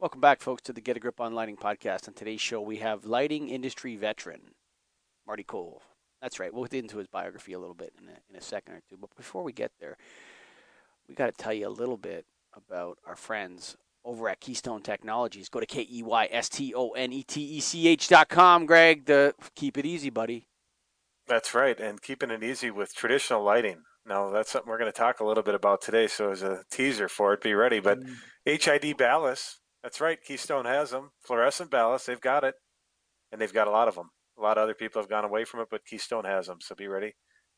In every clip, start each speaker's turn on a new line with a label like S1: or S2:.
S1: Welcome back, folks, to the Get a Grip on Lighting podcast. On today's show, we have lighting industry veteran Marty Cole. That's right. We'll get into his biography a little bit in a, in a second or two. But before we get there, we got to tell you a little bit about our friends over at Keystone Technologies. Go to K E Y S T O N E T E C H dot com, Greg. The, keep it easy, buddy.
S2: That's right. And keeping it easy with traditional lighting. Now, that's something we're going to talk a little bit about today. So, as a teaser for it, be ready. But mm. HID ballast, that's right. Keystone has them. Fluorescent ballast, they've got it. And they've got a lot of them. A lot of other people have gone away from it, but Keystone has them. So, be ready.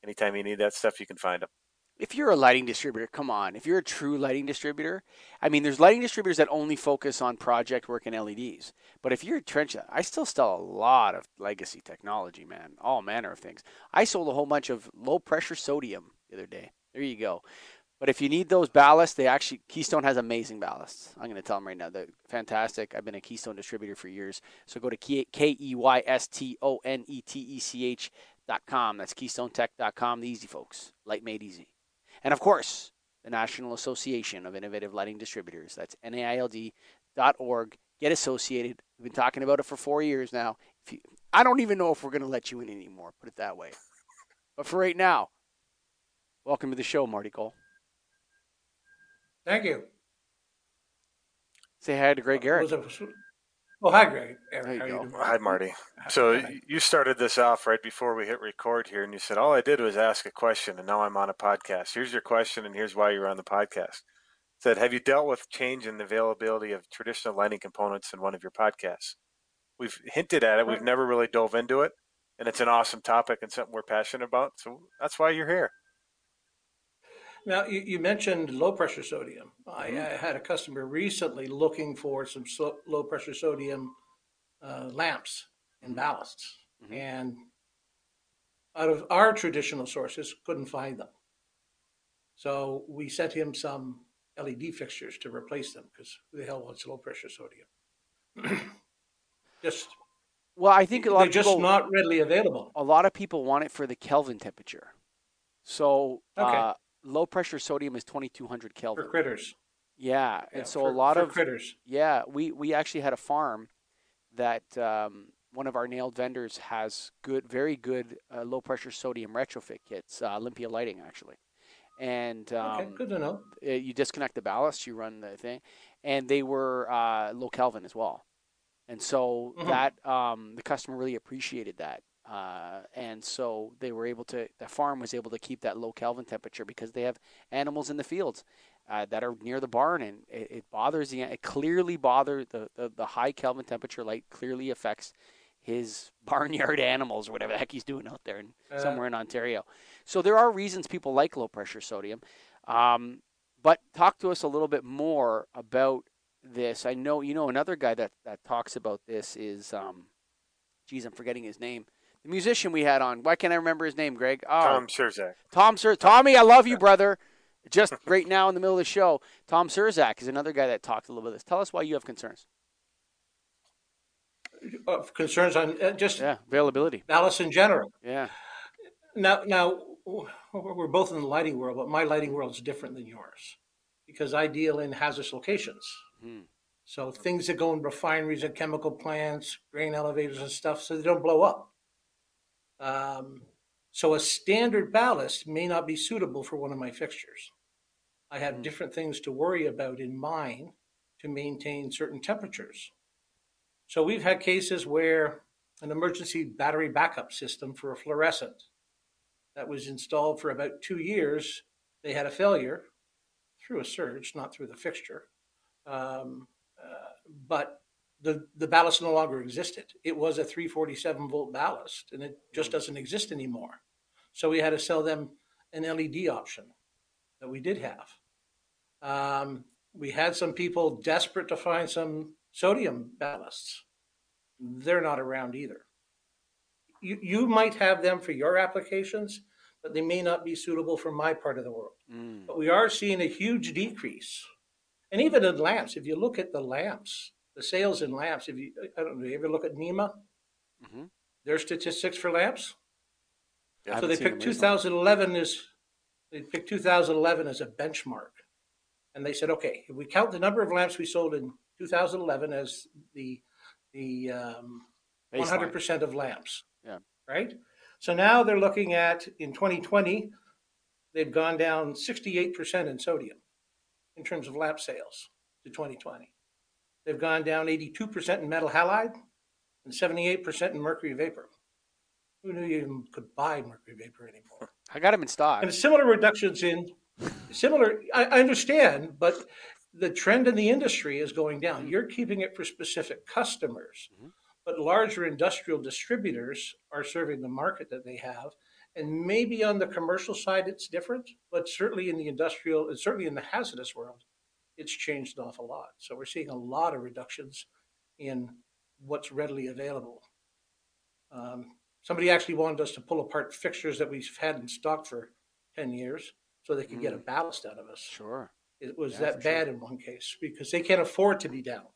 S2: Anytime you need that stuff, you can find them
S1: if you're a lighting distributor, come on. If you're a true lighting distributor, I mean, there's lighting distributors that only focus on project work and LEDs. But if you're a trench, I still sell a lot of legacy technology, man. All manner of things. I sold a whole bunch of low pressure sodium the other day. There you go. But if you need those ballasts, they actually Keystone has amazing ballasts. I'm going to tell them right now. They're fantastic. I've been a Keystone distributor for years. So go to K E Y S T O N E T E C H dot com. That's KeystoneTech.com. The easy folks. Light made easy. And of course, the National Association of Innovative Lighting Distributors. That's NAILD.org. Get associated. We've been talking about it for four years now. You, I don't even know if we're going to let you in anymore, put it that way. But for right now, welcome to the show, Marty Cole.
S3: Thank you.
S1: Say hi to Greg uh, Garrett.
S3: Well, oh, hi, Greg.
S2: Eric, how you Hi, Marty. So hi. you started this off right before we hit record here, and you said all I did was ask a question, and now I'm on a podcast. Here's your question, and here's why you're on the podcast. Said, have you dealt with change in the availability of traditional lighting components in one of your podcasts? We've hinted at it. We've never really dove into it, and it's an awesome topic and something we're passionate about. So that's why you're here.
S3: Now, you, you mentioned low pressure sodium. I, mm-hmm. I, had a customer recently looking for some so, low pressure sodium uh, lamps and ballasts, mm-hmm. and out of our traditional sources, couldn't find them. So we sent him some LED fixtures to replace them because who the hell wants low pressure sodium? just
S1: well, I think a lot
S3: they're
S1: of
S3: just
S1: people,
S3: not readily available.
S1: A lot of people want it for the Kelvin temperature. So okay. uh, low pressure sodium is 2200 Kelvin.
S3: For critters.
S1: Yeah, and so for, a lot of
S3: critters.
S1: Yeah, we we actually had a farm that um, one of our NAILD vendors has good, very good uh, low pressure sodium retrofit kits. Uh, Olympia Lighting actually, and um,
S3: okay, good to know.
S1: You disconnect the ballast, you run the thing, and they were uh, low Kelvin as well, and so mm-hmm. that um, the customer really appreciated that. Uh, and so they were able to, the farm was able to keep that low Kelvin temperature because they have animals in the fields uh, that are near the barn and it, it bothers the, it clearly bothers the, the, the, high Kelvin temperature light clearly affects his barnyard animals or whatever the heck he's doing out there in, uh, somewhere in Ontario. So there are reasons people like low pressure sodium. Um, but talk to us a little bit more about this. I know, you know, another guy that, that talks about this is, um, geez, I'm forgetting his name the musician we had on. Why can't I remember his name, Greg?
S2: Oh, Tom Surzak.
S1: Tom Sir, Tommy, I love you, brother. Just right now in the middle of the show, Tom Surzak is another guy that talked a little bit of this. Tell us why you have concerns.
S3: Uh, concerns on uh, just
S1: yeah availability,
S3: ballast in general.
S1: Yeah.
S3: Now, now we're both in the lighting world, but my lighting world is different than yours because I deal in hazardous locations. Hmm. So things that go in refineries and chemical plants, grain elevators and stuff, so they don't blow up. Um, so a standard ballast may not be suitable for one of my fixtures. I have mm. different things to worry about in mine to maintain certain temperatures. So we've had cases where an emergency battery backup system for a fluorescent that was installed for about two years, they had a failure through a surge, not through the fixture. Um, uh, but the, the ballast no longer existed. It was a 347 volt ballast and it just mm. doesn't exist anymore. So we had to sell them an LED option that we did have. Um, we had some people desperate to find some sodium ballasts. They're not around either. You, you might have them for your applications, but they may not be suitable for my part of the world. Mm. But we are seeing a huge decrease. And even in lamps, if you look at the lamps, the sales in lamps, if you, I don't know, you ever look at NEMA? Mm-hmm. Their statistics for lamps? Yeah, so they picked 2011 as, they picked 2011 as a benchmark. And they said, okay, if we count the number of lamps we sold in 2011 as the the um, 100% of lamps.
S1: Yeah.
S3: Right. So now they're looking at in 2020, they've gone down 68% in sodium in terms of lamp sales to 2020. They've gone down 82% in metal halide and 78% in mercury vapor. Who knew you even could buy mercury vapor anymore?
S1: I got them in stock.
S3: And similar reductions in similar. I, I understand, but the trend in the industry is going down. You're keeping it for specific customers,
S1: Mhm.
S3: but larger industrial distributors are serving the market that they have. And maybe on the commercial side, it's different, but certainly in the industrial, and certainly in the hazardous world, it's changed an awful lot. So we're seeing a lot of reductions in what's readily available. Um, somebody actually wanted us to pull apart fixtures that we've had in stock for 10 years so they could get a ballast out of us.
S1: Sure.
S3: It was
S1: Yeah,
S3: that
S1: for sure.
S3: bad in one case because they can't afford to be down.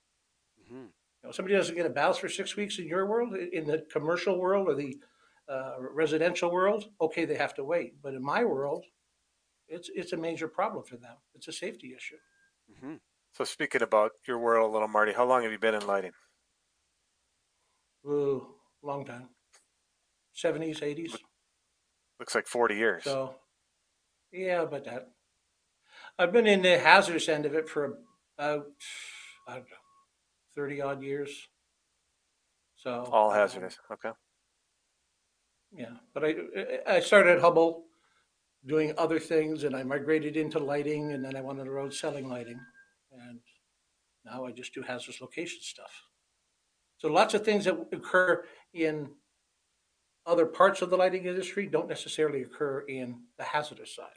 S1: hmm
S3: You know, somebody doesn't get a ballast for six weeks in your world, in the commercial world or the uh, residential world. Okay, they have to wait. But in my world, it's it's a major problem for them. It's a safety issue.
S1: Hmm
S2: So speaking about your world a little, Marty, how long have you been in lighting?
S3: Ooh, long time. Seventies, eighties.
S2: Looks like 40 years.
S3: So, yeah, about that. I've been in the hazardous end of it for about I don't know, thirty odd years. So
S2: All
S3: um,
S2: hazardous. Okay.
S3: Yeah, but I I started at Hubbell doing other things, and I migrated into lighting, and then I went on the road selling lighting, and now I just do hazardous location stuff. So lots of things that occur in other parts of the lighting industry don't necessarily occur in the hazardous side.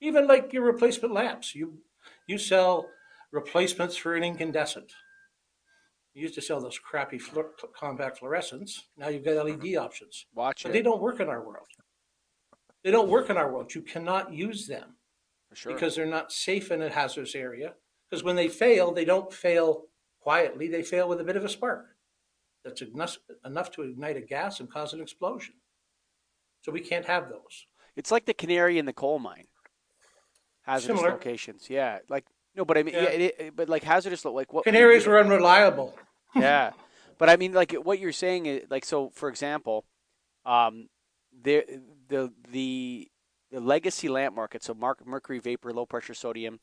S3: Even like your replacement lamps, you you sell replacements for an incandescent. You used to sell those crappy fluor- compact fluorescents. Now you've got LED options.
S1: Watch
S3: But
S1: it
S3: they don't work in our world. They don't work in our world. You cannot use them
S1: for sure.
S3: because they're not safe in a hazardous area. Because when they fail, they don't fail quietly, they fail with a bit of a spark. That's enough, enough to ignite a gas and cause an explosion. So we can't have those.
S1: It's like the canary in the coal mine. Hazardous
S3: Similar.
S1: locations, yeah. Like no, but I mean, yeah,
S3: Yeah.
S1: it, it- but like hazardous, like what
S3: Canaries were unreliable.
S1: yeah, but I mean, like what you're saying is like so. For example, um, the the the the legacy lamp market. So mark, mercury vapor, low pressure sodium.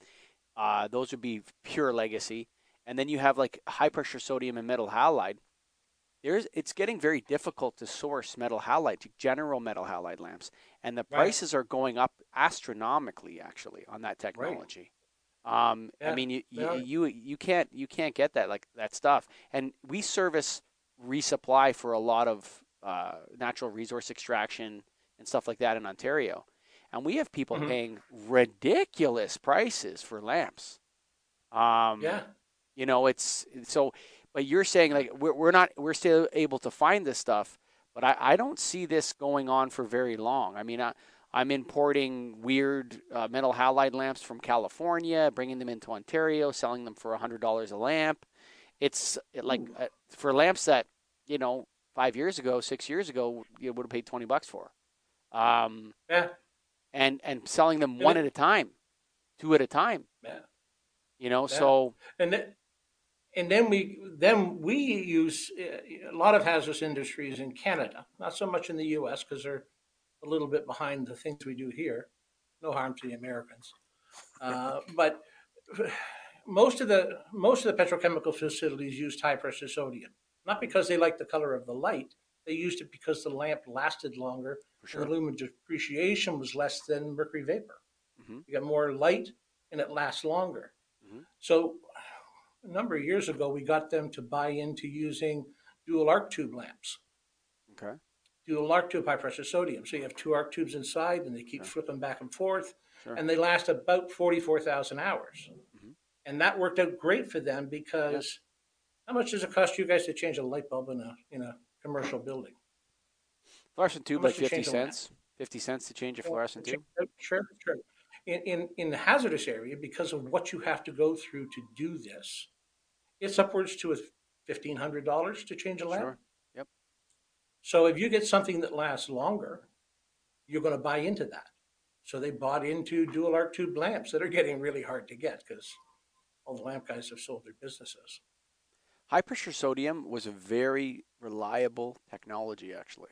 S1: Uh, those would be pure legacy, and then you have like high pressure sodium and metal halide. There's it's getting very difficult to source metal halide, general metal halide lamps, and the
S3: Right.
S1: prices are going up astronomically actually on that technology. Um, I mean, you, you
S3: are.
S1: you you can't you can't get that like that stuff, and we service resupply for a lot of uh, natural resource extraction and stuff like that in Ontario, and we have people
S3: Mhm.
S1: paying ridiculous prices for lamps. Um,
S3: Yeah.
S1: you know, it's so. But you're saying like we're we're not we're still able to find this stuff, but I I don't see this going on for very long. I mean, I, I'm importing weird uh, metal halide lamps from California, bringing them into Ontario, selling them for hundred dollars a lamp. It's like uh, for lamps that you know five years ago, six years ago, you would have paid twenty bucks for, um,
S3: Yeah.
S1: and and selling them one at a time, two at a time.
S3: Yeah.
S1: You know,
S3: Yeah.
S1: so
S3: And then, and then we then we use uh, a lot of hazardous industries in Canada, not so much in the U.S. because they're a little bit behind the things we do here. No harm to the Americans, uh, but most of the most of the petrochemical facilities used high pressure sodium, not because they like the color of the light. They used it because the lamp lasted longer
S1: for sure.
S3: and the lumen depreciation was less than mercury vapor.
S1: Mhm.
S3: You got more light and it lasts longer.
S1: Mhm.
S3: So, a number of years ago, we got them to buy into using dual arc tube lamps,
S1: Okay.
S3: dual arc tube high pressure sodium. So, you have two arc tubes inside and they keep
S1: Sure.
S3: flipping back and forth,
S1: Sure.
S3: and they last about 44,000 hours.
S1: Mhm.
S3: And that worked out great for them because how much does it cost you guys to change a light bulb in a, in a commercial building?
S1: Fluorescent tube like
S3: to
S1: fifty
S3: change a lamp?
S1: cents. Fifty cents to change a fluorescent tube.
S3: Sure, sure. In, in, in the hazardous area, because of what you have to go through to do this, it's upwards to fifteen hundred dollars to change a lamp.
S1: Sure. Yep.
S3: So if you get something that lasts longer, you're going to buy into that. So they bought into dual arc tube lamps that are getting really hard to get because all the lamp guys have sold their businesses.
S1: High pressure sodium was a very reliable technology, actually.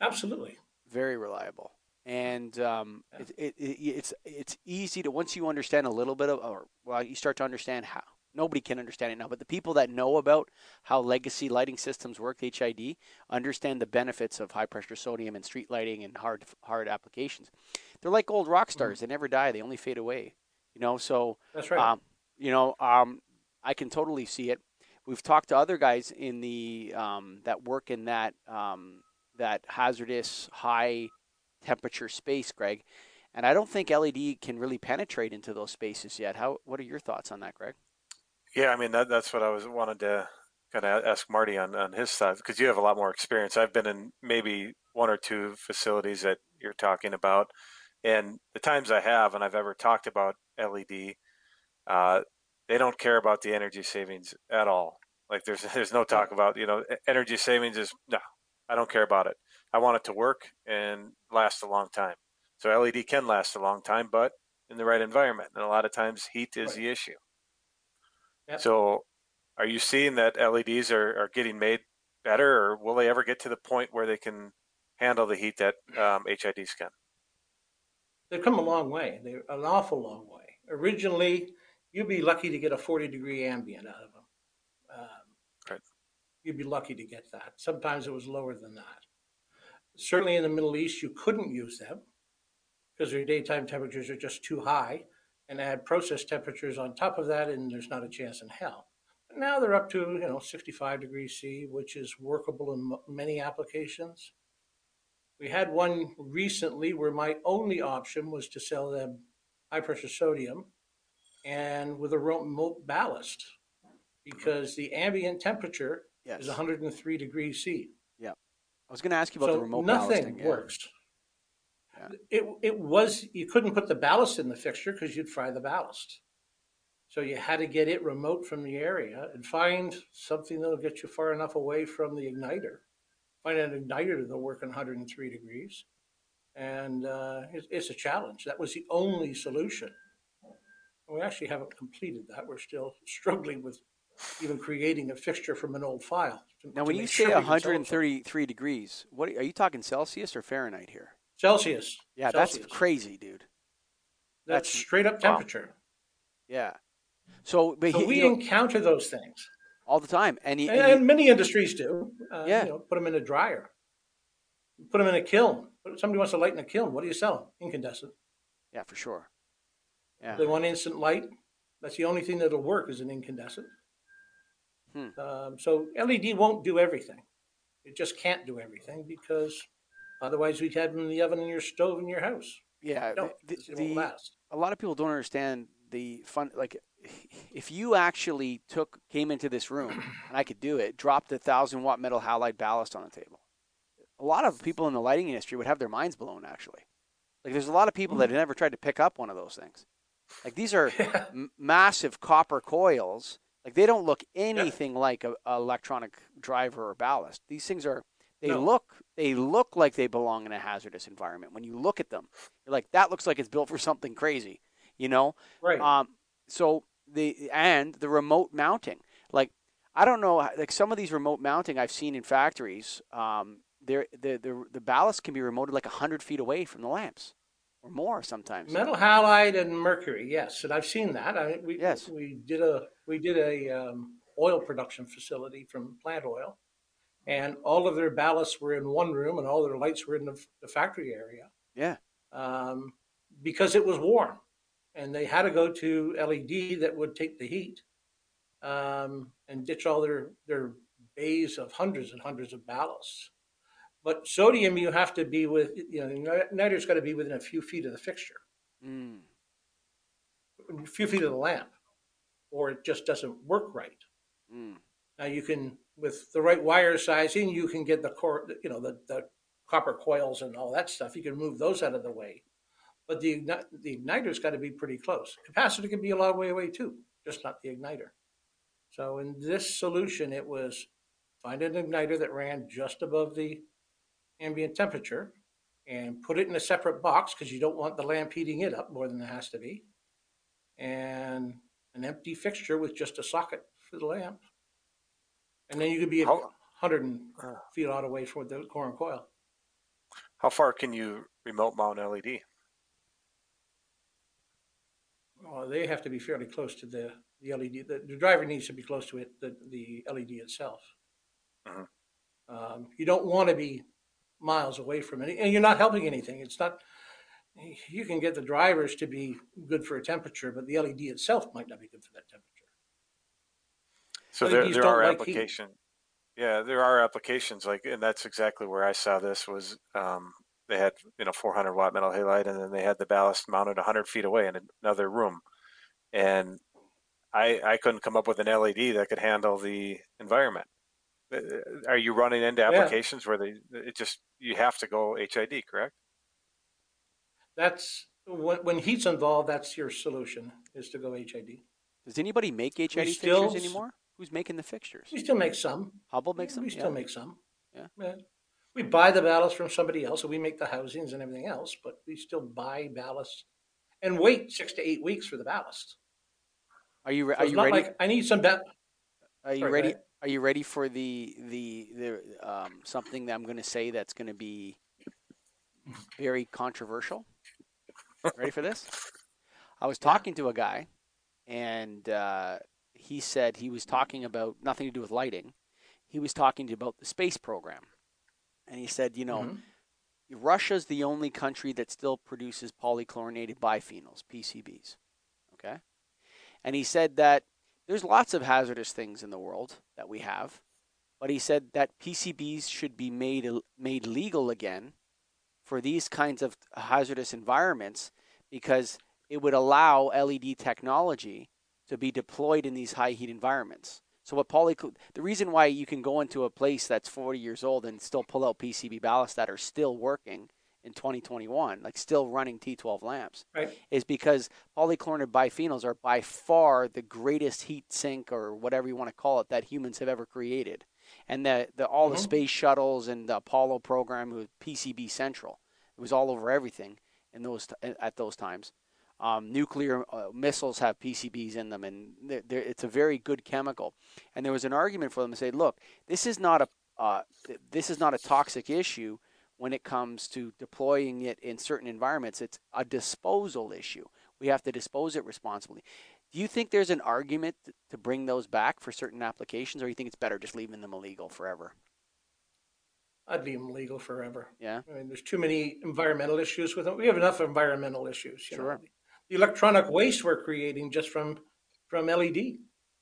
S3: Absolutely.
S1: Very reliable. And um, yeah. it, it, it, it's it's easy to once you understand a little bit of, or well, you start to understand how. Nobody can understand it now, but the people that know about how legacy lighting systems work, HID, understand the benefits of high pressure sodium and street lighting and hard hard applications. They're like old rock stars; mm-hmm. they never die; they only fade away. You know, so
S3: that's right.
S1: Um, you know, um, I can totally see it. We've talked to other guys in the um, that work in that um, that hazardous high temperature space, Greg, and I don't think LED can really penetrate into those spaces yet. How? What are your thoughts on that, Greg?
S2: Yeah, I mean that, that's what I was wanted to kind of ask Marty on on his side because you have a lot more experience. I've been in maybe one or two facilities that you're talking about, and the times I have and I've ever talked about LED, uh, they don't care about the energy savings at all. Like there's there's no talk about you know energy savings is no, I don't care about it. I want it to work and last a long time. So LED can last a long time, but in the right environment, and a lot of times heat is right. the issue. Yep. So, are you seeing that LEDs are, are getting made better, or will they ever get to the point where they can handle the heat that um, HIDs can?
S3: They've come a long way. They're an awful long way. Originally, you'd be lucky to get a 40 degree ambient out of them. Um, right. You'd be lucky to get that. Sometimes it was lower than that. Certainly in the Middle East, you couldn't use them because their daytime temperatures are just too high and add process temperatures on top of that, and there's not a chance in hell. But now they're up to you know 65 degrees C, which is workable in m- many applications. We had one recently where my only option was to sell them high pressure sodium and with a remote ballast because the ambient temperature yes. is 103 degrees C.
S1: Yeah. I was going to ask you about
S3: so
S1: the remote
S3: nothing
S1: ballasting.
S3: works. Yeah. It, it was, you couldn't put the ballast in the fixture because you'd fry the ballast. So you had to get it remote from the area and find something that'll get you far enough away from the igniter find an igniter that'll work in 103 degrees. And uh, it's, it's, a challenge. That was the only solution. We actually haven't completed that. We're still struggling with even creating a fixture from an old file.
S1: To, now, to when you say sure 133 degrees, what are you talking Celsius or Fahrenheit here?
S3: Celsius.
S1: Yeah,
S3: Celsius.
S1: that's crazy, dude.
S3: That's, that's straight up temperature. Wow.
S1: Yeah. So,
S3: but so he, we you know, encounter those things
S1: all the time, and, he,
S3: and,
S1: and,
S3: and many industries do. Uh,
S1: yeah,
S3: you know, put them in a dryer, put them in a kiln. Somebody wants to light in a kiln. What do you sell? Incandescent.
S1: Yeah, for sure. Yeah.
S3: They want instant light. That's the only thing that'll work is an incandescent. Hmm. Um, so LED won't do everything. It just can't do everything because otherwise we'd have them in the oven in your stove in your house.
S1: Yeah, no, the, the, a lot of people don't understand the fun. Like if you actually took came into this room and I could do it, dropped a thousand watt metal halide ballast on the table, a lot of people in the lighting industry would have their minds blown. Actually, like there's a lot of people that have never tried to pick up one of those things. Like these are m- massive copper coils. Like they don't look anything yeah. like a, a, electronic driver or ballast. These things are they no. look they look like they belong in a hazardous environment. When you look at them, you're like that looks like it's built for something crazy, you know?
S3: Right.
S1: Um, so the and the remote mounting. Like I don't know, like some of these remote mounting I've seen in factories. Um, the the the ballast can be remoted like hundred feet away from the lamps, or more sometimes.
S3: Metal halide and mercury, yes, and I've seen that. I we
S1: yes.
S3: we did a we did a um, oil production facility from plant oil, and all of their ballasts were in one room, and all their lights were in the, the factory area.
S1: Yeah.
S3: Um, because it was warm and they had to go to LED that would take the heat um, and ditch all their their bays of hundreds and hundreds of ballasts. But sodium, you have to be with you know igniter's got to be within a few feet of the fixture, mm. a few feet of the lamp, or it just doesn't work right. Mm. Now you can with the right wire sizing, you can get the core, you know, the, the copper coils and all that stuff. You can move those out of the way but the, the igniter's got to be pretty close. Capacitor can be a long way away too, just not the igniter. So in this solution, it was find an igniter that ran just above the ambient temperature and put it in a separate box because you don't want the lamp heating it up more than it has to be. And an empty fixture with just a socket for the lamp. And then you could be a
S2: How-
S3: hundred
S2: Uh.
S3: feet out away from the core and coil.
S2: How far can you remote mount LED?
S3: Well, they have to be fairly close to the, the LED. The, the driver needs to be close to it, the, the LED itself.
S2: Mhm.
S3: Um, you don't want to be miles away from it, and you're not helping anything. It's not. You can get the drivers to be good for a temperature, but the LED itself might not be good for that temperature.
S2: So there,
S3: LEDs
S2: there
S3: don't
S2: are
S3: like heat.
S2: application. Yeah, there are applications like, and that's exactly where I saw this was. Um, they had you know 400 watt metal halide, and then they had the ballast mounted 100 feet away in another room, and I I couldn't come up with an LED that could handle the environment. Uh, Are you running into
S3: Yeah.
S2: applications where they it just you have to go HID, correct?
S3: That's when, when heat's involved. That's your solution is to go HID.
S1: Does anybody make HID
S3: still
S1: fixtures
S3: s-
S1: anymore? Who's making the fixtures?
S3: We still make some.
S1: Hubbell makes them.
S3: We
S1: Yeah.
S3: still make some.
S1: Yeah.
S3: We buy the ballast from somebody else, and we make the housings and everything else, but we still buy ballast and wait six to eight weeks for the ballast.
S1: Are you re-
S3: So
S1: are
S3: it's
S1: you
S3: not
S1: ready?
S3: like I need some ba-
S1: Are you
S3: Sorry,
S1: ready? Are you ready for the the the um, something that I'm going to say that's going to be very controversial? ready for this? I was talking to a guy, and uh, he said he was talking about nothing to do with lighting. He was talking about the space program, and he said, you know,
S3: Mhm.
S1: Russia's the only country that still produces polychlorinated biphenyls, PCBs. Okay? And he said that there's lots of hazardous things in the world that we have, but he said that PCBs should be made made legal again for these kinds of hazardous environments because it would allow LED technology to be deployed in these high heat environments. So what poly the reason why you can go into a place that's 40 years old and still pull out PCB ballasts that are still working in 2021, like still running T12 lamps,
S3: Right.
S1: is because polychlorinated biphenyls are by far the greatest heat sink or whatever you want to call it that humans have ever created. And the, the all the
S3: Mhm.
S1: space shuttles and the Apollo program was PCB central. It was all over everything in those t- at those times. Um, nuclear uh, missiles have PCBs in them, and they're, they're, it's a very good chemical. And there was an argument for them to say, look, this is not a uh, th- this is not a toxic issue when it comes to deploying it in certain environments. It's a disposal issue. We have to dispose it responsibly. Do you think there's an argument to bring those back for certain applications, or you think it's better just leaving them illegal forever?
S3: I'd leave them legal forever.
S1: Yeah.
S3: I mean, there's too many environmental issues with them. We have enough environmental issues. You
S1: Sure.
S3: Know? The electronic waste we're creating just from from LED.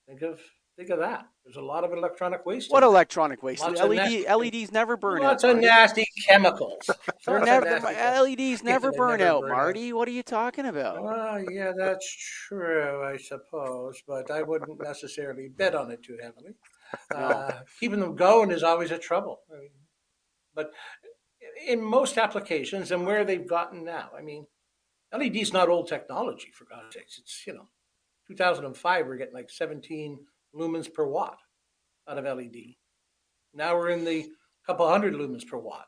S3: Think of think of that. There's a lot of electronic waste.
S1: What electronic waste?
S3: Lots
S1: LED, LEDs never burn
S3: Lots
S1: out.
S3: Lots
S1: of
S3: nasty chemicals.
S1: They're never, LEDs never burn
S3: never
S1: out,
S3: burn out.
S1: Marty. What are you talking about?
S3: Well, yeah, that's true, I suppose, but I wouldn't necessarily bet on it too heavily. Uh, keeping them going is always a trouble. I mean, but in most applications and where they've gotten now, I mean, LED's not old technology, for God's sakes. It's, you know, 2005, we're getting like 17 lumens per watt out of LED. Now we're in the couple hundred lumens per watt.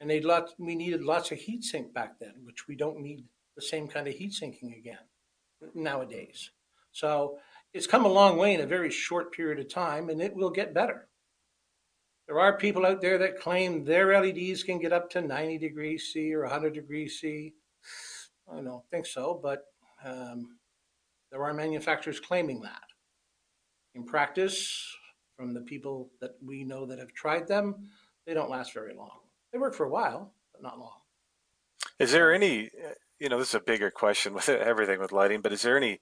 S3: And they lot, we needed lots of heat sink back then, which we don't need the same kind of heat sinking again nowadays. So it's come a long way in a very short period of time, and it will get better. There are people out there that claim their LEDs can get up to 90 degrees C or 100 degrees C. I don't think so, but um, there are manufacturers claiming that. In practice, from the people that we know that have tried them, they don't last very long. They work for a while, but not long.
S2: Is there any, uh, you know, this is a bigger question with everything with lighting, but is there any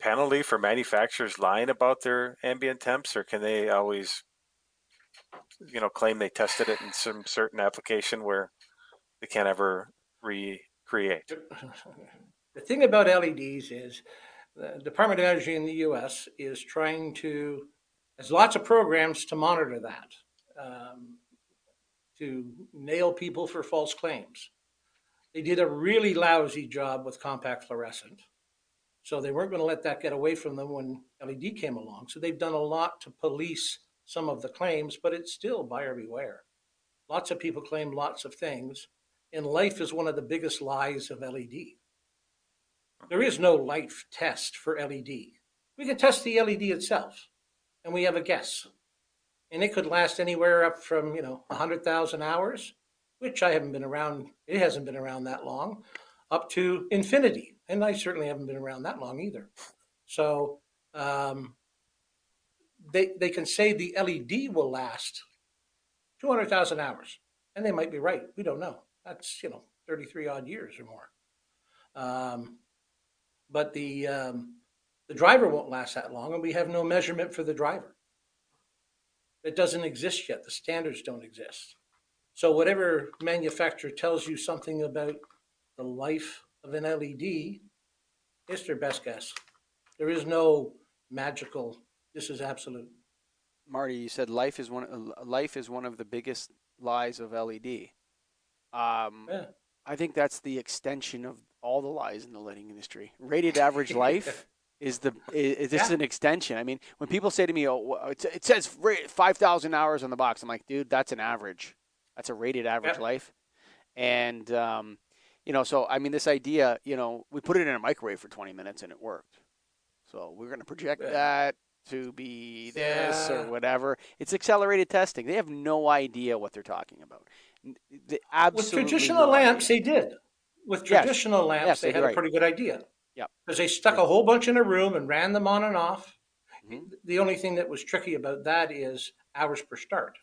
S2: penalty for manufacturers lying about their ambient temps, or can they always, you know, claim they tested it in some certain application where they can't ever recreate?
S3: The thing about LEDs is the Department of Energy in the US is trying to, has lots of programs to monitor that, um, to nail people for false claims. They did a really lousy job with compact fluorescent. So they weren't going to let that get away from them when LED came along. So they've done a lot to police some of the claims, but it's still buyer beware. Lots of people claim lots of things, and life is one of the biggest lies of LED. There is no life test for LED. We can test the LED itself, and we have a guess, and it could last anywhere up from you know hundred thousand hours, which I haven't been around. It hasn't been around that long, up to infinity, and I certainly haven't been around that long either. So um, they they can say the LED will last two hundred thousand hours, and they might be right. We don't know. That's you know thirty three odd years or more. Um, but the um, the driver won't last that long, and we have no measurement for the driver. It doesn't exist yet. The standards don't exist. So whatever manufacturer tells you something about the life of an LED, it's their best guess. There is no magical. This is absolute.
S1: Marty, you said life is one. Life is one of the biggest lies of LED. Um,
S3: Yeah.
S1: I think that's the extension of all the lies in the lighting industry. Rated average life is the is, this is an extension. I mean, when people say to me, "Oh, it it says five thousand hours on the box," I'm like, "Dude, that's an average. That's a rated average
S3: Yeah.
S1: life." And um, you know, so I mean, this idea, you know, we put it in a microwave for 20 minutes and it worked. So we're going to project
S3: Yeah.
S1: that to be this
S3: Yeah.
S1: or whatever. It's accelerated testing. They have no idea what they're talking about. N- They
S3: With traditional
S1: no
S3: lamps,
S1: idea.
S3: they did. With
S1: Yes.
S3: traditional lamps,
S1: Yes,
S3: they
S1: they
S3: had a
S1: right.
S3: pretty good idea.
S1: Yep.
S3: Because they stuck a whole bunch in a room and ran them on and off.
S1: Mhm.
S3: The only thing that was tricky about that is hours per start.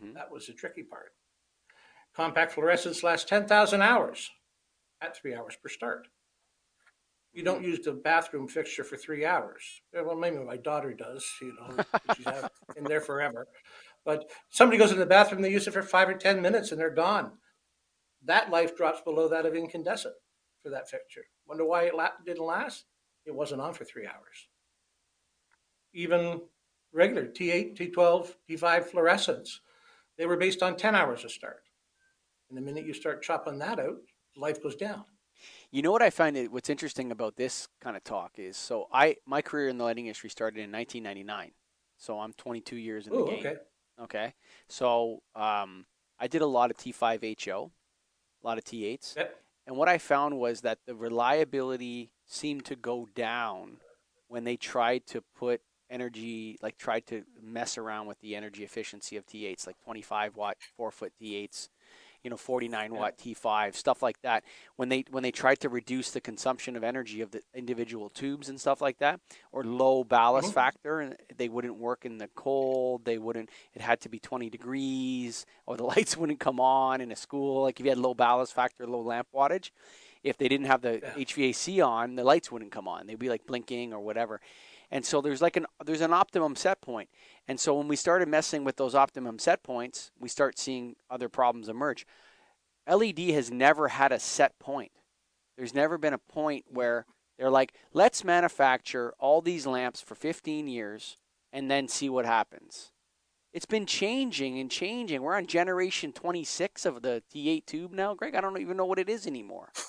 S1: Mhm.
S3: That was the tricky part. Compact fluorescents last 10,000 hours at three hours per start. You don't use the bathroom fixture for three hours. Yeah, Well, maybe my daughter does, you know, she's out in there forever. But somebody goes in the bathroom, they use it for five or 10 minutes and they're gone. That life drops below that of incandescent for that fixture. Wonder why it la- didn't last? It wasn't on for three hours. Even regular T8, T12, T5 fluorescents, they were based on 10 hours of start. And the minute you start chopping that out, life goes down.
S1: You know what I find it, what's interesting about this kind of talk is so I my career in the lighting industry started in 1999. So I'm 22 years in the
S3: Oh,
S1: game.
S3: okay.
S1: Okay. So um, I did a lot of T5HO, a lot of T8s.
S3: Yep.
S1: And what I found was that the reliability seemed to go down when they tried to put energy, like tried to mess around with the energy efficiency of T8s, like 25 watt, four foot T8s, you know, 49
S3: Yeah.
S1: watt T5, stuff like that. When they when they tried to reduce the consumption of energy of the individual tubes and stuff like that, or low ballast
S3: Mhm.
S1: factor, and they wouldn't work in the cold. They wouldn't. It had to be 20 degrees, or the lights wouldn't come on in a school. Like if you had low ballast factor, low lamp wattage, if they didn't have the
S3: Yeah.
S1: HVAC on, the lights wouldn't come on. They'd be like blinking or whatever. And so there's like an there's an optimum set point. And so when we started messing with those optimum set points, we start seeing other problems emerge. LED has never had a set point. There's never been a point where they're like, let's manufacture all these lamps for 15 years and then see what happens. It's been changing and changing. We're on generation 26 of the T8 tube now, Greg. I don't even know what it is anymore.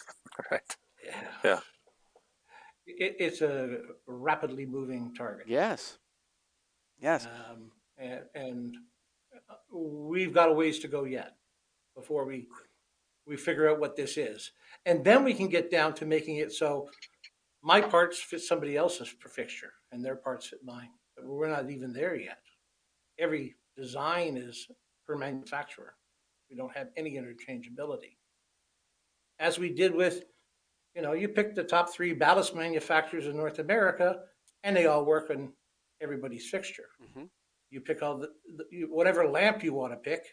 S2: Right.
S3: Yeah.
S2: Yeah.
S3: It, it's a rapidly moving target.
S1: Yes. Yes.
S3: Um, and, and uh, we've got a ways to go yet before we we figure out what this is, and then we can get down to making it so my parts fit somebody else's fixture and their parts fit mine. But we're not even there yet. Every design is per manufacturer. We don't have any interchangeability. As we did with, you know, you pick the top three ballast manufacturers in North America, and they all work on everybody's fixture.
S1: hmm
S3: You pick all the, the you, whatever lamp you want to pick.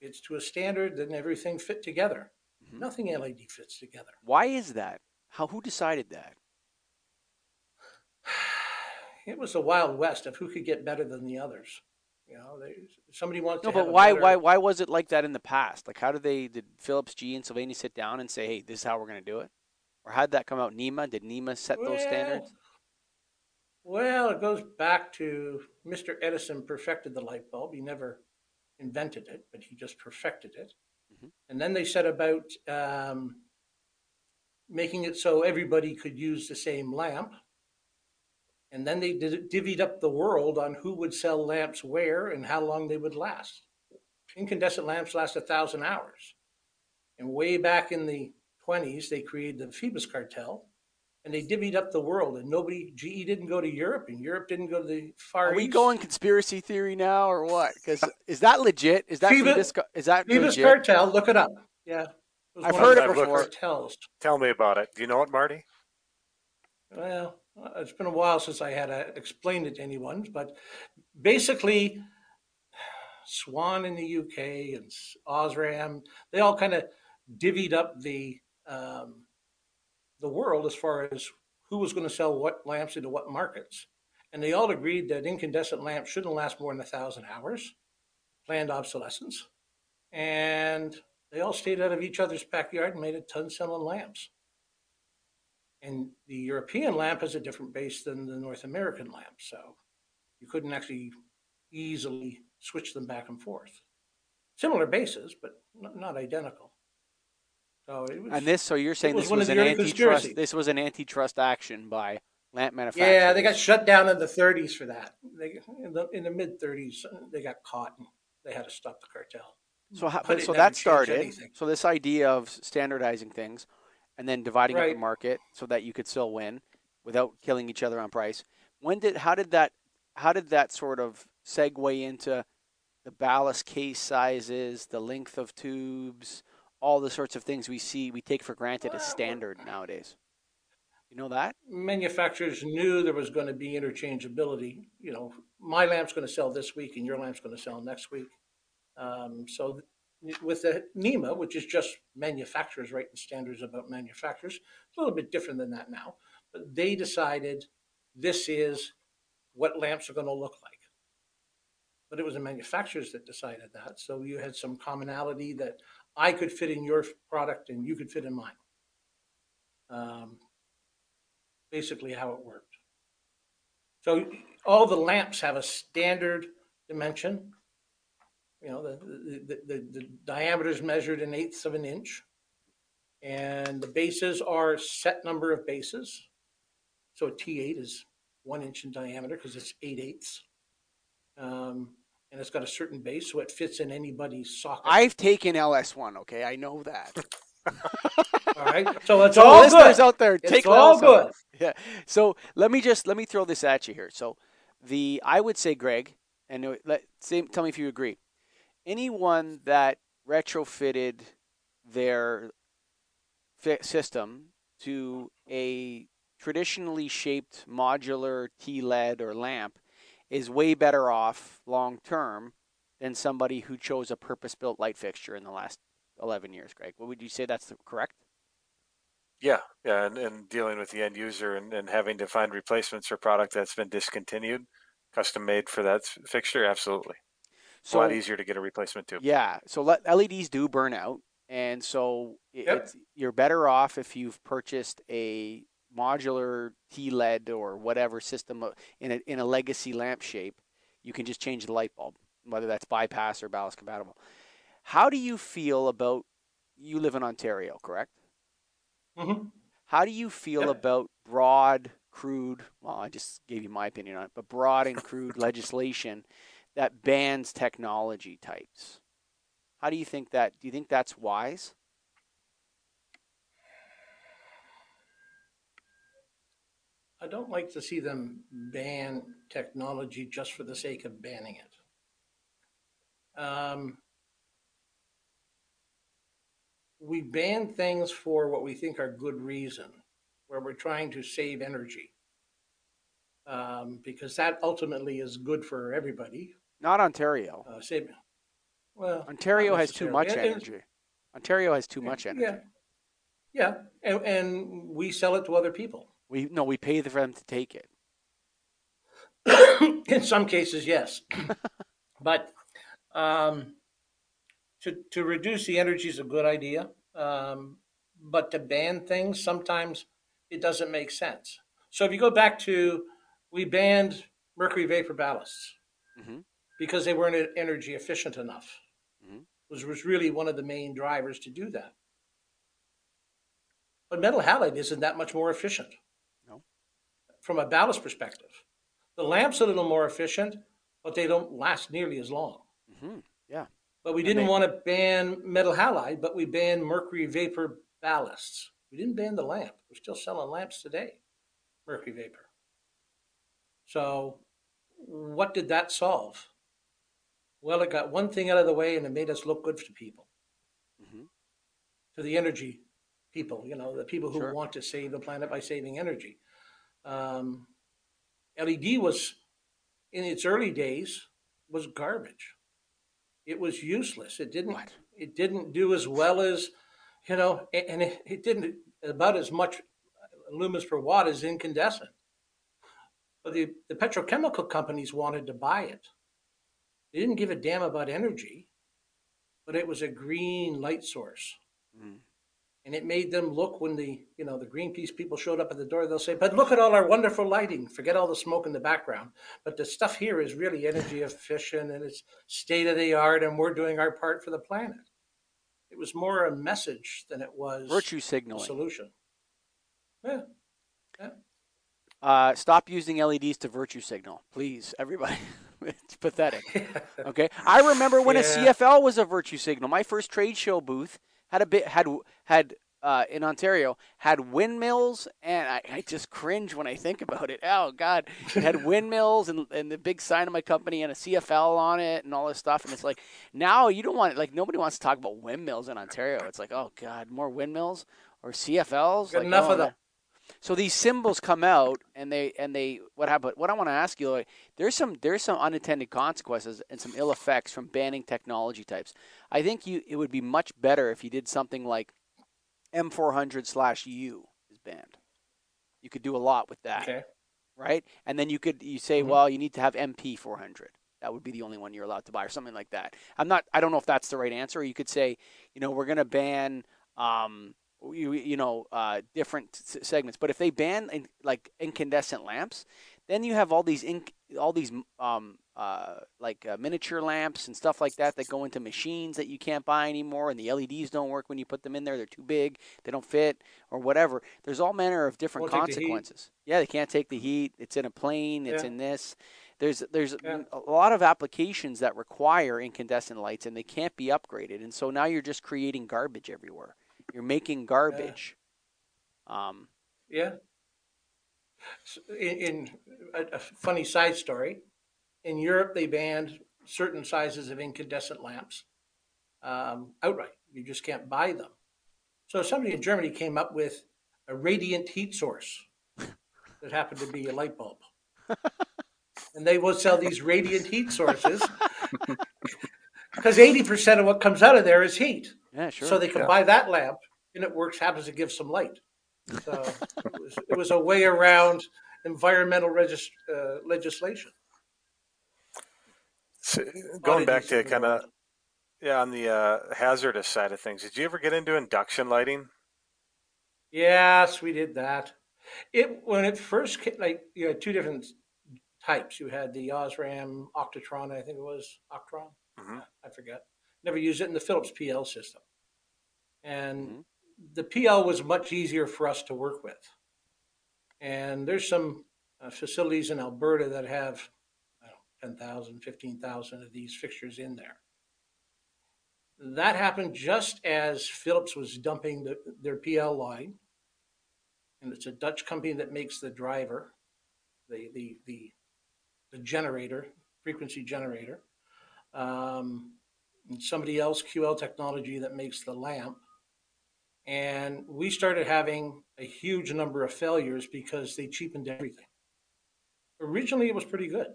S3: It's to a standard, then everything fit together.
S1: Mhm.
S3: Nothing LED fits together.
S1: Why is that? How? Who decided that?
S3: It was the wild west of who could get better than the others. You know, they, somebody wants
S1: No, but why?
S3: better-
S1: Why? Why was it like that in the past? Like, how did they? Did Philips, G, and Sylvania sit down and say, "Hey, this is how we're going to do it"? Or how did that come out? NEMA? Did NEMA set those standards?
S3: Well, it goes back to Mr. Edison perfected the light bulb. He never invented it, but he just perfected it.
S1: Mhm.
S3: And then they set about um, making it so everybody could use the same lamp. And then they did, divvied up the world on who would sell lamps where and how long they would last. Incandescent lamps last a thousand hours. And way back in the 20s, they created the Phoebus cartel and they divvied up the world, and nobody GE didn't go to Europe, and Europe didn't go to the Far
S1: Are we
S3: East.
S1: going conspiracy theory now or what? Because uh, is that legit? Is that from
S3: Phoebus-
S1: this? Is that
S3: Phoebus
S1: legit?
S3: cartel. Look it up. Yeah, was
S1: I've heard
S3: the
S1: it
S3: first
S1: before.
S3: Cartels.
S2: Tell me about it. Do you know it, Marty?
S3: Well, uh, it's been a while since I had uh, to explain it to anyone, but basically, Swan in the UK and Osram, they all kind of divvied up the um, the world as far as who was going to sell what lamps into what markets, and they all agreed that incandescent lamps shouldn't last more than a thousand hours, planned obsolescence, and they all stayed out of each other's backyard and made a ton selling lamps. And the European lamp has a different base than the North American lamp, so you couldn't actually easily switch them back and forth. Similar bases, but not identical. So it was,
S1: And this, so you're saying this was an antitrust? This was an antitrust action by lamp manufacturers.
S3: yeah, they got shut down in the 30s for that. They in the in the mid 30s they got caught and they had to stop the cartel.
S1: So, how,
S3: But
S1: so that started.
S3: anything.
S1: So this idea of standardizing things, and then dividing up the market so that you could still win without killing each other on price. When did how did that how did that sort of segue into the ballast case sizes, the length of tubes, all the sorts of things we see we take for granted as standard nowadays? You know that?
S3: Manufacturers knew there was going to be interchangeability. You know, my lamp's going to sell this week and your lamp's going to sell next week. Um, so th- with the NEMA, which is just manufacturers writing standards about manufacturers, it's a little bit different than that now. But they decided this is what lamps are going to look like. But it was the manufacturers that decided that. So you had some commonality that I could fit in your product and you could fit in mine. Um, basically, how it worked. So all the lamps have a standard dimension. You know, the, the, the, the diameter is measured in eighths of an inch. And the bases are set number of bases. So a T8 is one inch in diameter because it's eight eighths. Um, and it's got a certain base, so it fits in anybody's socket.
S1: I've taken LS1. Okay, I know that.
S3: all right. So it's
S1: So
S3: all
S1: listeners
S3: good.
S1: out there,
S3: It's
S1: take
S3: all
S1: LS1.
S3: good.
S1: Yeah. So let me just let me throw this at you here. So the I would say, Greg, and let say, tell me if you agree. Anyone that retrofitted their system to a traditionally shaped modular T LED or lamp is way better off long term than somebody who chose a purpose built light fixture in the last 11 years, Greg. What would you say that's the, correct?
S2: Yeah, yeah, and, and dealing with the end user and, and having to find replacements for product that's been discontinued, custom made for that fixture, absolutely. It's a lot easier to get a replacement too.
S1: Yeah, so LEDs do burn out, and so it,
S3: Yep.
S1: it's, you're better off if you've purchased a modular T LED or whatever system in a in a legacy lamp shape. You can just change the light bulb, whether that's bypass or ballast compatible. How do you feel about? You live in Ontario, correct?
S3: hmm
S1: How do you feel
S3: Yep.
S1: about broad, crude? Well, I just gave you my opinion on it, but broad and crude legislation that bans technology types. How do you think that? Do you think that's wise?
S3: I don't like to see them ban technology just for the sake of banning it. Um, we ban things for what we think are good reason, where we're trying to save energy, um, because that ultimately is good for everybody.
S1: Not Ontario.
S3: Uh, save, well,
S1: Ontario has too much
S3: and-
S1: energy. Ontario has too much energy.
S3: Yeah, yeah, and, and we sell it to other people.
S1: We no, we pay for them to take it.
S3: in some cases, yes. but um, to, to reduce the energy is a good idea. Um, but to ban things, sometimes it doesn't make sense. So if you go back to, we banned mercury vapor ballasts
S1: Mhm.
S3: because they weren't energy efficient enough.
S1: Mhm.
S3: Was, was really one of the main drivers to do that. But metal halide isn't that much more efficient. From a ballast perspective. The lamp's a little more efficient, but they don't last nearly as long.
S1: hmm Yeah.
S3: But we didn't
S1: they-
S3: want to ban metal halide, but we banned mercury vapor ballasts. We didn't ban the lamp. We're still selling lamps today, mercury vapor. So, what did that solve? Well, it got one thing out of the way and it made us look good to people, mm-hmm. to the energy people, you know, the people who sure. want to save the planet by saving energy. Um, LED was, in its early days, was garbage. It was useless. It didn't. What? It didn't do as well as, you know, and it, it didn't about as much lumens per watt as incandescent. But the, the petrochemical companies wanted to buy it. They didn't give a damn about energy, but it was a green light source. Mm and it made them look when the you know the greenpeace people showed up at the door they'll say but look at all our wonderful lighting forget all the smoke in the background but the stuff here is really energy efficient and it's state of the art and we're doing our part for the planet it was more a message than it was
S1: virtue signaling
S3: solution yeah
S1: yeah uh, stop using LEDs to virtue signal, please, everybody. it's pathetic. Okay, I remember when yeah. a CFL was a virtue signal. My first trade show booth had a bit had had uh, in Ontario had windmills, and I, I, just cringe when I think about it. Oh God, it had windmills and, and the big sign of my company and a CFL on it and all this stuff. And it's like now you don't want like nobody wants to talk about windmills in Ontario. It's like oh God, more windmills or CFLs. Like,
S3: enough
S1: oh,
S3: of them.
S1: So these symbols come out, and they and they what happened? What I want to ask you, like, there's some there's some unintended consequences and some ill effects from banning technology types. I think you it would be much better if you did something like M400 slash U is banned. You could do a lot with that,
S3: okay.
S1: right? And then you could you say, mm-hmm. well, you need to have MP 400. That would be the only one you're allowed to buy, or something like that. I'm not. I don't know if that's the right answer. Or you could say, you know, we're going to ban um, you, you know uh, different segments. But if they ban in, like incandescent lamps, then you have all these inc- all these um, uh, like uh, miniature lamps and stuff like that that go into machines that you can't buy anymore, and the LEDs don't work when you put them in there. They're too big, they don't fit, or whatever. There's all manner of different Won't consequences. The yeah, they can't take the heat. It's in a plane. It's yeah. in this. There's there's yeah. a lot of applications that require incandescent lights, and they can't be upgraded. And so now you're just creating garbage everywhere. You're making garbage.
S3: Yeah. Um, yeah. In, in a, a, funny side story, in Europe they banned certain sizes of incandescent lamps um, outright. You just can't buy them. So somebody in Germany came up with a radiant heat source that happened to be a light bulb. and they will sell these radiant heat sources because 80% of what comes out of there is heat.
S1: Yeah, sure.
S3: So they can
S1: yeah.
S3: buy that lamp, and it works. Happens to give some light. So it, was, it, was, a way around environmental regist- uh, legislation.
S2: So going back to kind of yeah on the uh, hazardous side of things, did you ever get into induction lighting?
S3: Yes, we did that. It when it first came, like you had two different types. You had the Osram Octatron, I think it was Octron. Mm-hmm. I forget never used it in the Philips PL system. And mm-hmm. the PL was much easier for us to work with. And there's some uh, facilities in Alberta that have 10,000, 15,000 of these fixtures in there. That happened just as Philips was dumping the, their PL line. And it's a Dutch company that makes the driver, the, the, the, the generator, frequency generator. Um, somebody else, QL Technology, that makes the lamp. And we started having a huge number of failures because they cheapened everything. Originally, it was pretty good.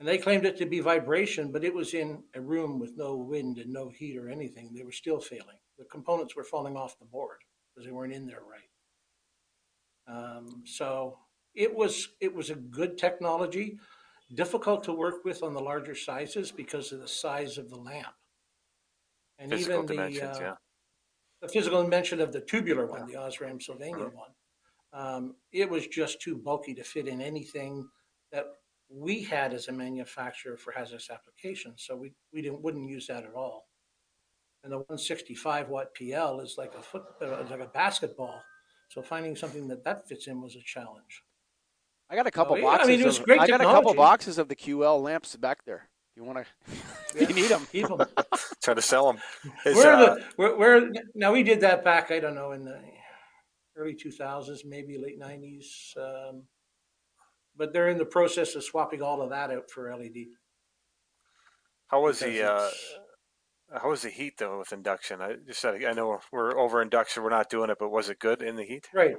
S3: And they claimed it to be vibration, but it was in a room with no wind and no heat or anything. They were still failing. The components were falling off the board because they weren't in there right. Um, so it was it was a good technology difficult to work with on the larger sizes because of the size of the lamp.
S2: And physical even the, uh, yeah.
S3: the physical dimension of the tubular one, the Osram Sylvania mm-hmm. one, um, it was just too bulky to fit in anything that we had as a manufacturer for hazardous applications. So we, we didn't, wouldn't use that at all. And the 165 watt PL is like a foot, uh, like a basketball. So finding something that that fits in was a challenge.
S1: I got a couple oh, yeah. boxes. I mean, it was of, great I got a couple boxes of the QL lamps back there. you want to, you need them.
S3: Keep them.
S2: Try to sell them. Is,
S3: We're,
S2: uh,
S3: the, we're, we're now we did that back. I don't know in the early 2000s, maybe late 90s. Um, but they're in the process of swapping all of that out for LED.
S2: how was
S3: because
S2: the uh, how was the heat though with induction? I just said I know we're over induction. We're not doing it, but was it good in the heat?
S3: Right.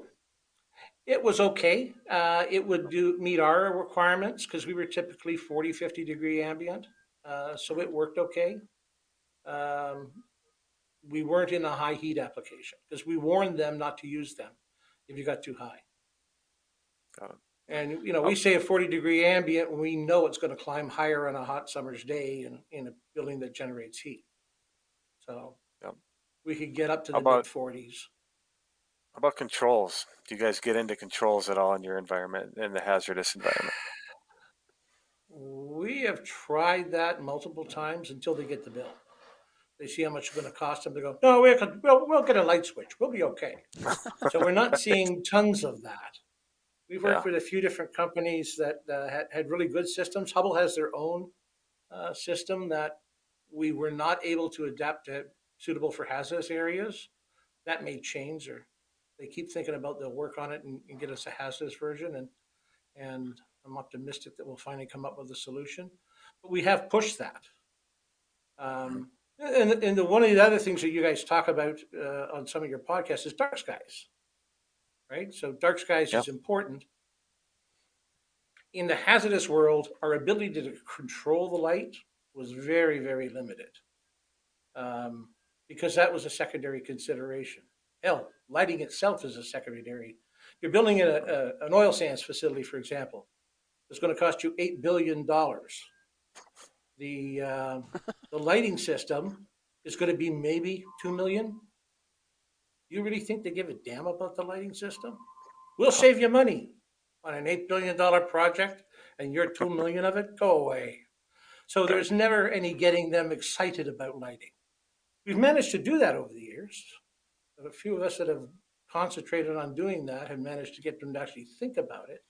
S3: It was okay. Uh, it would do meet our requirements because we were typically 40, 50 degree ambient. Uh, so it worked okay. Um, we weren't in a high heat application because we warned them not to use them if you got too high.
S2: Got it.
S3: And, you know, we say a 40 degree ambient when we know it's going to climb higher on a hot summer's day in, in a building that generates heat. So we could get up to the mid 40s.
S2: How about controls? Do you guys get into controls at all in your environment in the hazardous environment?
S3: We have tried that multiple times until they get the bill. They see how much it's going to cost them. They go, no, we'll, we'll, we'll get a light switch. We'll be okay. so we're not seeing tons of that. We've worked
S2: Yeah.
S3: with a few different companies that uh, had, had really good systems. Hubbell has their own uh, system that we were not able to adapt to suitable for hazardous areas. That may change, or they keep thinking about they'll work on it and, and get us a hazardous version. And and I'm optimistic that we'll finally come up with a solution. But we have pushed that. Um, and and the, one of the other things that you guys talk about uh, on some of your podcasts is dark skies, right? So dark skies is important. In the hazardous world, our ability to control the light was very, very limited um, because that was a secondary consideration. Hell, lighting itself is a secondary. You're building a, a, an oil sands facility, for example. It's going to cost you eight billion dollars. The uh, the lighting system is going to be maybe two million. You really think they give a damn about the lighting system? We'll save you money on an eight billion dollar project, and your two million of it go away. So there's never any getting them excited about lighting. We've managed to do that over the years. A few of us that have concentrated on doing that have managed to get them to actually think about it.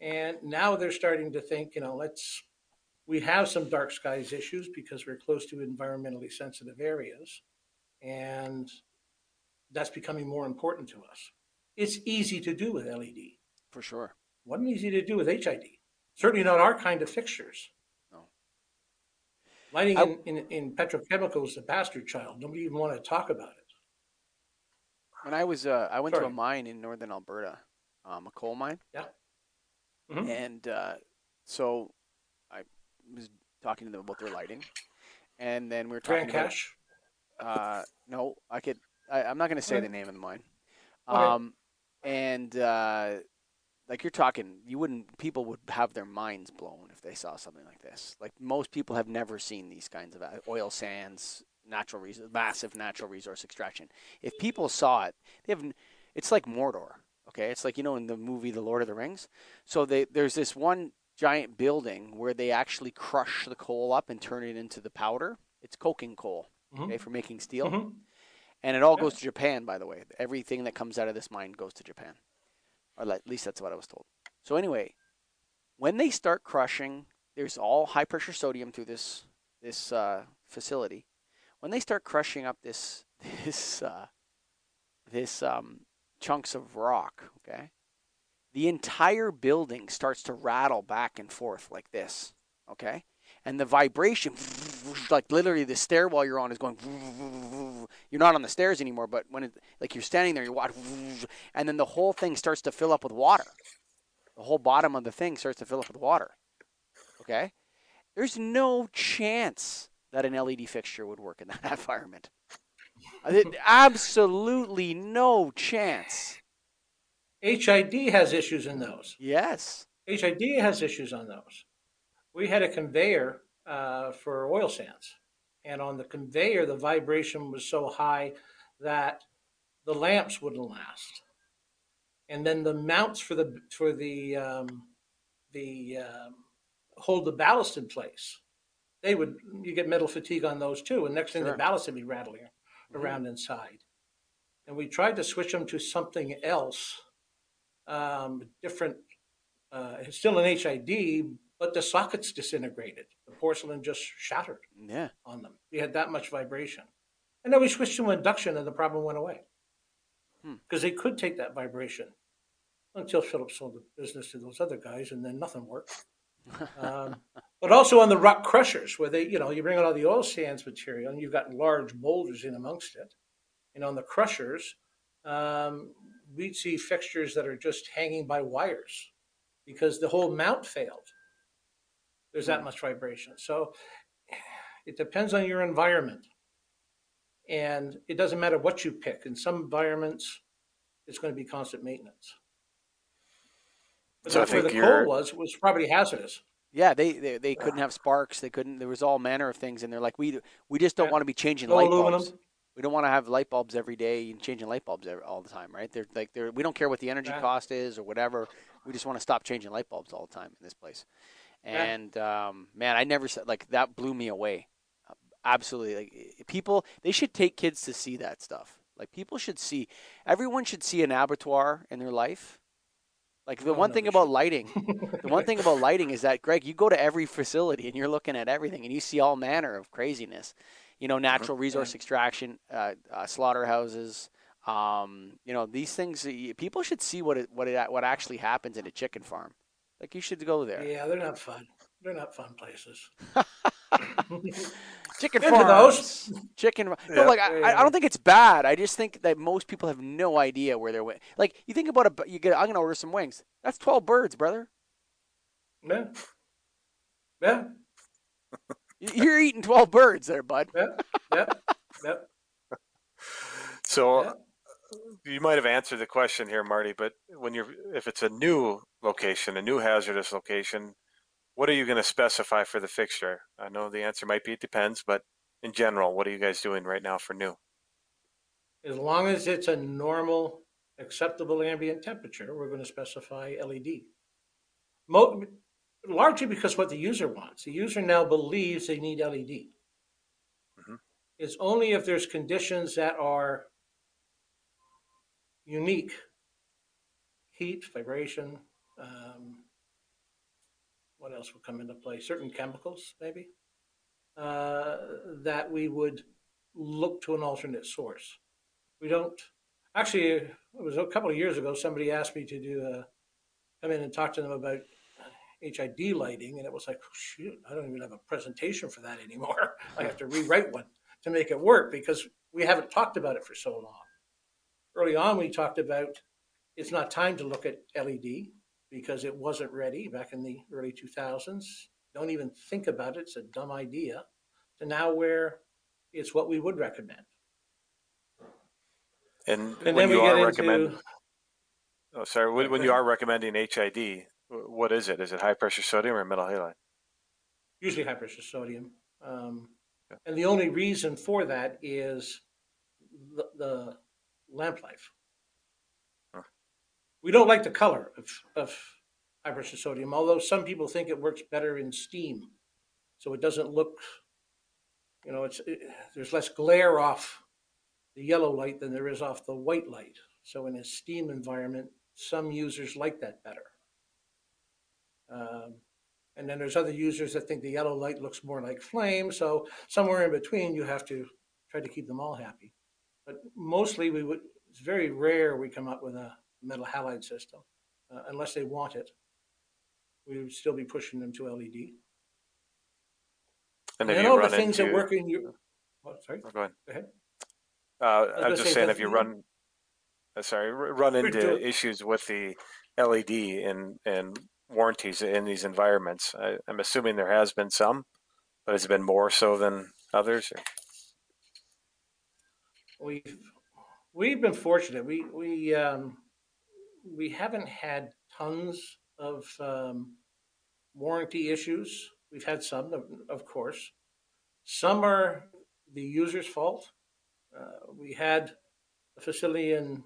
S3: And now they're starting to think, you know, let's, we have some dark skies issues because we're close to environmentally sensitive areas. And that's becoming more important to us. It's easy to do with LED.
S1: For sure.
S3: Wasn't easy to do with HID. Certainly not our kind of fixtures.
S1: No.
S3: Lighting
S1: I-
S3: in, in, in petrochemicals is a bastard child. Nobody even want to talk about it.
S1: When I was, uh, I went to a mine in northern Alberta, um, a coal mine,
S3: Mhm.
S1: and uh, so I was talking to them about their lighting, and then we were talking
S3: Grand
S1: about.
S3: Cache.
S1: Uh, no, I could. I, I'm not going to say
S3: Okay.
S1: the name of the mine.
S3: Okay.
S1: Um, and uh, like you're talking, you wouldn't. People would have their minds blown if they saw something like this. Like most people have never seen these kinds of uh, oil sands, natural resource, massive natural resource extraction. If people saw it, they have. It's like Mordor. Okay, it's like you know in the movie The Lord of the Rings. So they, there's this one giant building where they actually crush the coal up and turn it into the powder. It's coking coal,
S3: Mhm.
S1: okay, for making steel.
S3: Mhm.
S1: And it all
S3: Yeah.
S1: goes to Japan, by the way. Everything that comes out of this mine goes to Japan. Or at least that's what I was told. So anyway, when they start crushing, there's all high pressure sodium through this this uh, facility. When they start crushing up this this uh, this um, chunks of rock, okay, the entire building starts to rattle back and forth like this, okay, and the vibration, like literally the stairwell you're on is going. You're not on the stairs anymore, but when it, like you're standing there, you watch, and then the whole thing starts to fill up with water. The whole bottom of the thing starts to fill up with water. Okay, there's no chance that an LED fixture would work in that environment. Absolutely no chance.
S3: HID has issues in those.
S1: Yes.
S3: HID has issues on those. We had a conveyor uh, for oil sands, and on the conveyor, the vibration was so high that the lamps wouldn't last. And then the mounts for the for the um, the um, hold the ballast in place, they would you get metal fatigue on those too. And next thing,
S1: Sure.
S3: the ballast would be rattling around inside. And we tried to switch them to something else, um, different uh, it's still an HID, but the sockets disintegrated. The porcelain just shattered
S1: Yeah.
S3: on them. We had that much vibration. And then we switched to induction and the problem went away.
S1: Hmm.
S3: Because they could take that vibration until Philips sold the business to those other guys and then nothing worked. Um, but also on the rock crushers where they, you know, you bring out all the oil sands material and you've got large boulders in amongst it. And on the crushers, um, we'd see fixtures that are just hanging by wires because the whole mount failed. There's that much vibration. So it depends on your environment. And it doesn't matter what you pick. In some environments, it's going to be constant maintenance. But
S2: So I
S3: that's where
S2: think
S3: the coal was, was probably hazardous.
S1: Yeah, they, they they couldn't have sparks. They couldn't. There was all manner of things, and they're like, we we just don't
S3: Yeah.
S1: want to be changing
S3: No
S1: light
S3: aluminum.
S1: bulbs. We don't want to have light bulbs every day and changing light bulbs every, all the time, right? They're like they're we don't care what the energy
S3: Yeah.
S1: cost is or whatever. We just want to stop changing light bulbs all the time in this place.
S3: Yeah.
S1: And um, man, I never said like that blew me away. Absolutely, like people they should take kids to see that stuff. Like people should see, everyone should see an abattoir in their life. Like the one thing about lighting, the one thing about lighting is that Greg, you go to every facility and you're looking at everything and you see all manner of craziness. You know, natural resource extraction, uh, uh, slaughterhouses. Um, you know, these things. People should see what it, what it, what actually happens in a chicken farm. Like you should go there.
S3: Yeah, they're not fun. They're not fun places.
S1: Chicken
S3: Been to
S1: farms. Chicken.
S2: Yeah.
S1: No, like I, I don't think it's bad. I just think that most people have no idea where they're. wi- Like you think about a, bu- you get. I'm gonna order some wings. That's twelve birds, brother.
S3: yeah. Yeah.
S1: You're eating twelve birds there, bud.
S3: Yeah. Yeah. Yeah.
S2: So uh,
S3: Yeah.
S2: you might have answered the question here, Marty, but when you're if it's a new location, a new hazardous location, what are you going to specify for the fixture? I know the answer might be it depends, but in general, what are you guys doing right now for new?
S3: As long as it's a normal, acceptable ambient temperature, we're going to specify LED. Mo- largely because what the user wants. The user now believes they need LED.
S2: Mhm.
S3: It's only if there's conditions that are unique heat, vibration, um, what else will come into play? Certain chemicals, maybe, uh, that we would look to an alternate source. We don't actually. It was a couple of years ago. Somebody asked me to do a come in and talk to them about HID lighting, and it was like, oh, shoot, I don't even have a presentation for that anymore. I have to rewrite one to make it work because we haven't talked about it for so long. Early on, we talked about it's not time to look at LED because it wasn't ready back in the early 2000s. Don't even think about it; it's a dumb idea. To now, where it's what we would recommend.
S2: And,
S3: And
S2: when you are
S3: into
S2: recommending, oh, sorry, when, when you are recommending HID, what is it? Is it high pressure sodium or metal halide?
S3: usually high pressure sodium. Um,
S2: Yeah.
S3: And the only reason for that is the, the lamp life. We don't like the color of, of high pressure sodium, although some people think it works better in steam. So it doesn't look, you know, it's it, there's less glare off the yellow light than there is off the white light. So in a steam environment, some users like that better. Um, and then there's other users that think the yellow light looks more like flame. So somewhere in between, you have to try to keep them all happy. But mostly, we would. It's very rare we come up with a metal halide system, uh, unless they want it. We would still be pushing them to LED.
S2: And
S3: And
S2: you
S3: all the things
S2: into?
S3: that work in your. Oh, sorry.
S2: Oh, go ahead.
S3: Go ahead.
S2: Uh, I
S3: was
S2: just saying, if you run, uh, sorry, run into issues with the LED and and warranties in these environments? I, I'm assuming there has been some, but has it been more so than others? Or?
S3: We've we've been fortunate. We we um, we haven't had tons of um, warranty issues. We've had some, of, course. Some are the user's fault. Uh, we had a facility in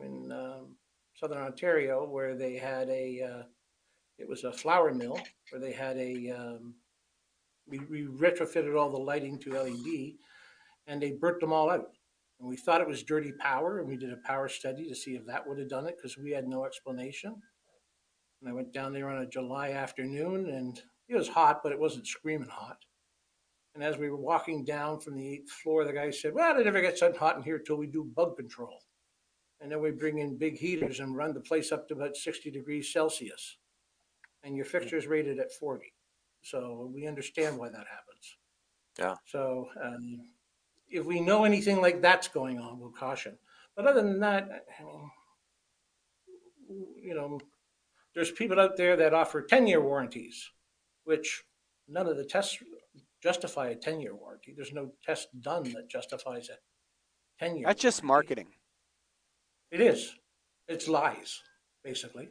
S3: in um, southern Ontario where they had a uh, it was a flour mill where they had a um, we, we retrofitted all the lighting to LED and they burnt them all out. And we thought it was dirty power, and we did a power study to see if that would have done it because we had no explanation. And I went down there on a July afternoon, and it was hot, but it wasn't screaming hot. And as we were walking down from the eighth floor, the guy said, Well, it never gets that hot in here till we do bug control. And then we bring in big heaters and run the place up to about 60 degrees Celsius. And your fixture's rated at 40. So we understand why that happens.
S2: Yeah.
S3: So um, if we know anything like that's going on, we'll caution. But other than that, I mean, you know, there's people out there that offer 10 year warranties, which none of the tests justify a 10 year warranty. There's no test done that justifies a 10 year
S1: That's just marketing.
S3: It is. It's lies, basically.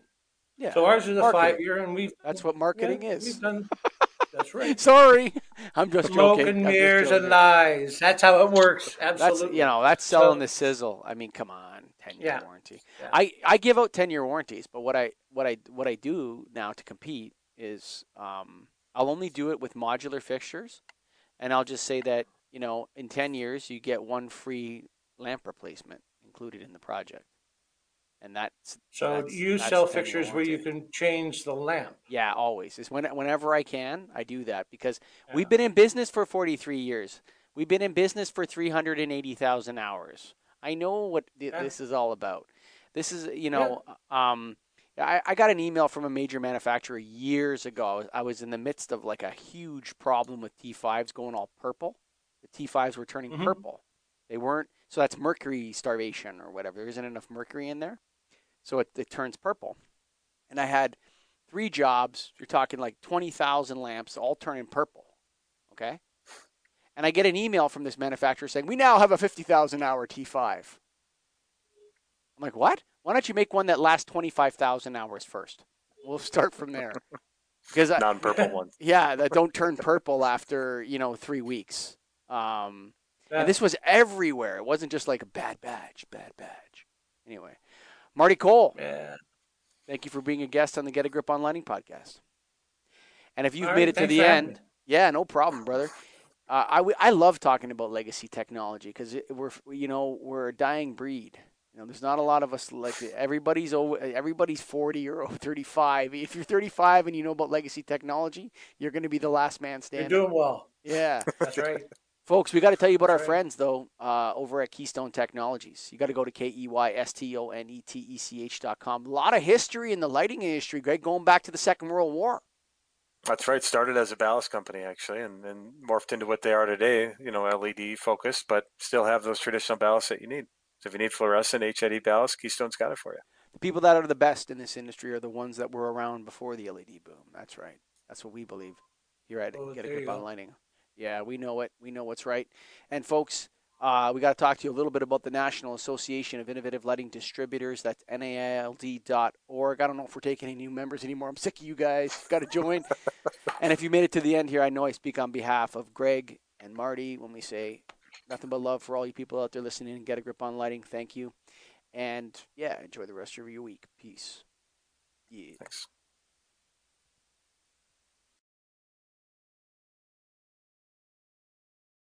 S1: Yeah.
S3: So ours is a
S1: marketing.
S3: five year, and we've.
S1: That's what marketing
S3: yeah,
S1: is.
S3: We've done. That's right.
S1: Sorry, I'm just
S3: Smoke
S1: joking.
S3: and
S1: I'm just
S3: mirrors and lies. That's how it works.
S1: That's
S3: Absolutely.
S1: you know that's selling
S3: So-
S1: the sizzle. I mean, come on, ten year
S3: Yeah.
S1: warranty.
S3: Yeah.
S1: I, I give out ten year warranties, but what I what I what I do now to compete is um, I'll only do it with modular fixtures, and I'll just say that you know in ten years you get one free lamp replacement included in the project, and that's
S3: So
S1: that's-
S3: you
S1: that's
S3: sell fixtures where you can change the lamp.
S1: Yeah, always. Is when whenever I can, I do that because
S3: Yeah.
S1: we've been in business for 43 years. We've been in business for 380,000 hours. I know what th-
S3: Yeah.
S1: this is all about. This is, you know, um, I, I got an email from a major manufacturer years ago. I was in the midst of like a huge problem with T5s going all purple. The T5s were turning
S3: Mhm.
S1: purple. They weren't, so that's mercury starvation or whatever. There isn't enough mercury in there. So it, it turns purple. And I had three jobs. You're talking like 20,000 lamps, all turning purple. Okay. And I get an email from this manufacturer saying, We now have a 50,000 hour T5. I'm like, What? Why don't you make one that lasts 25,000 hours first? We'll start from there. Because,
S2: Non-purple ones.
S1: yeah, that don't turn purple after, you know, three weeks. Um,
S3: Yeah.
S1: and this was everywhere. It wasn't just like a bad badge, bad badge. Anyway, Marty Cole,
S3: Yeah.
S1: Thank you for being a guest on the Get a Grip on Lighting podcast. And if you've
S3: All
S1: made
S3: right,
S1: it to the end,
S3: me.
S1: yeah, no problem, brother. Uh, I, w- I love talking about legacy technology because we're you know we're a dying breed. You know, there's not a lot of us like everybody's o- everybody's 40 or 35. If you're 35 and you know about legacy technology, you're going to be the last man standing.
S3: You're doing well.
S1: yeah.
S3: That's right.
S1: Folks, we got to tell you about our friends though uh, over at Keystone Technologies. You got to go to k e y s t o n e t e c h dot com. A lot of history in the lighting industry, Greg, going back to the Second World War.
S2: That's right. Started as a ballast company actually, and, and morphed into what they are today. You know, LED focused, but still have those traditional ballasts that you need. So if you need fluorescent HID ballast, Keystone's got it for you.
S1: The people that are the best in this industry are the ones that were around before the LED boom. That's right. That's what we believe here at
S3: Oh,
S1: Get a
S3: good
S1: on
S3: go.
S1: Lighting. Yeah, we know it. We know what's right. And folks, uh, we got to talk to you a little bit about the National Association of Innovative Lighting Distributors. That's NAILD.org. I don't know if we're taking any new members anymore. I'm sick of you guys. Got to join. and if you made it to the end here, I know I speak on behalf of Greg and Marty when we say nothing but love for all you people out there listening and get a grip on lighting. Thank you. And yeah, enjoy the rest of your week. Peace. Yeah.
S2: Thanks.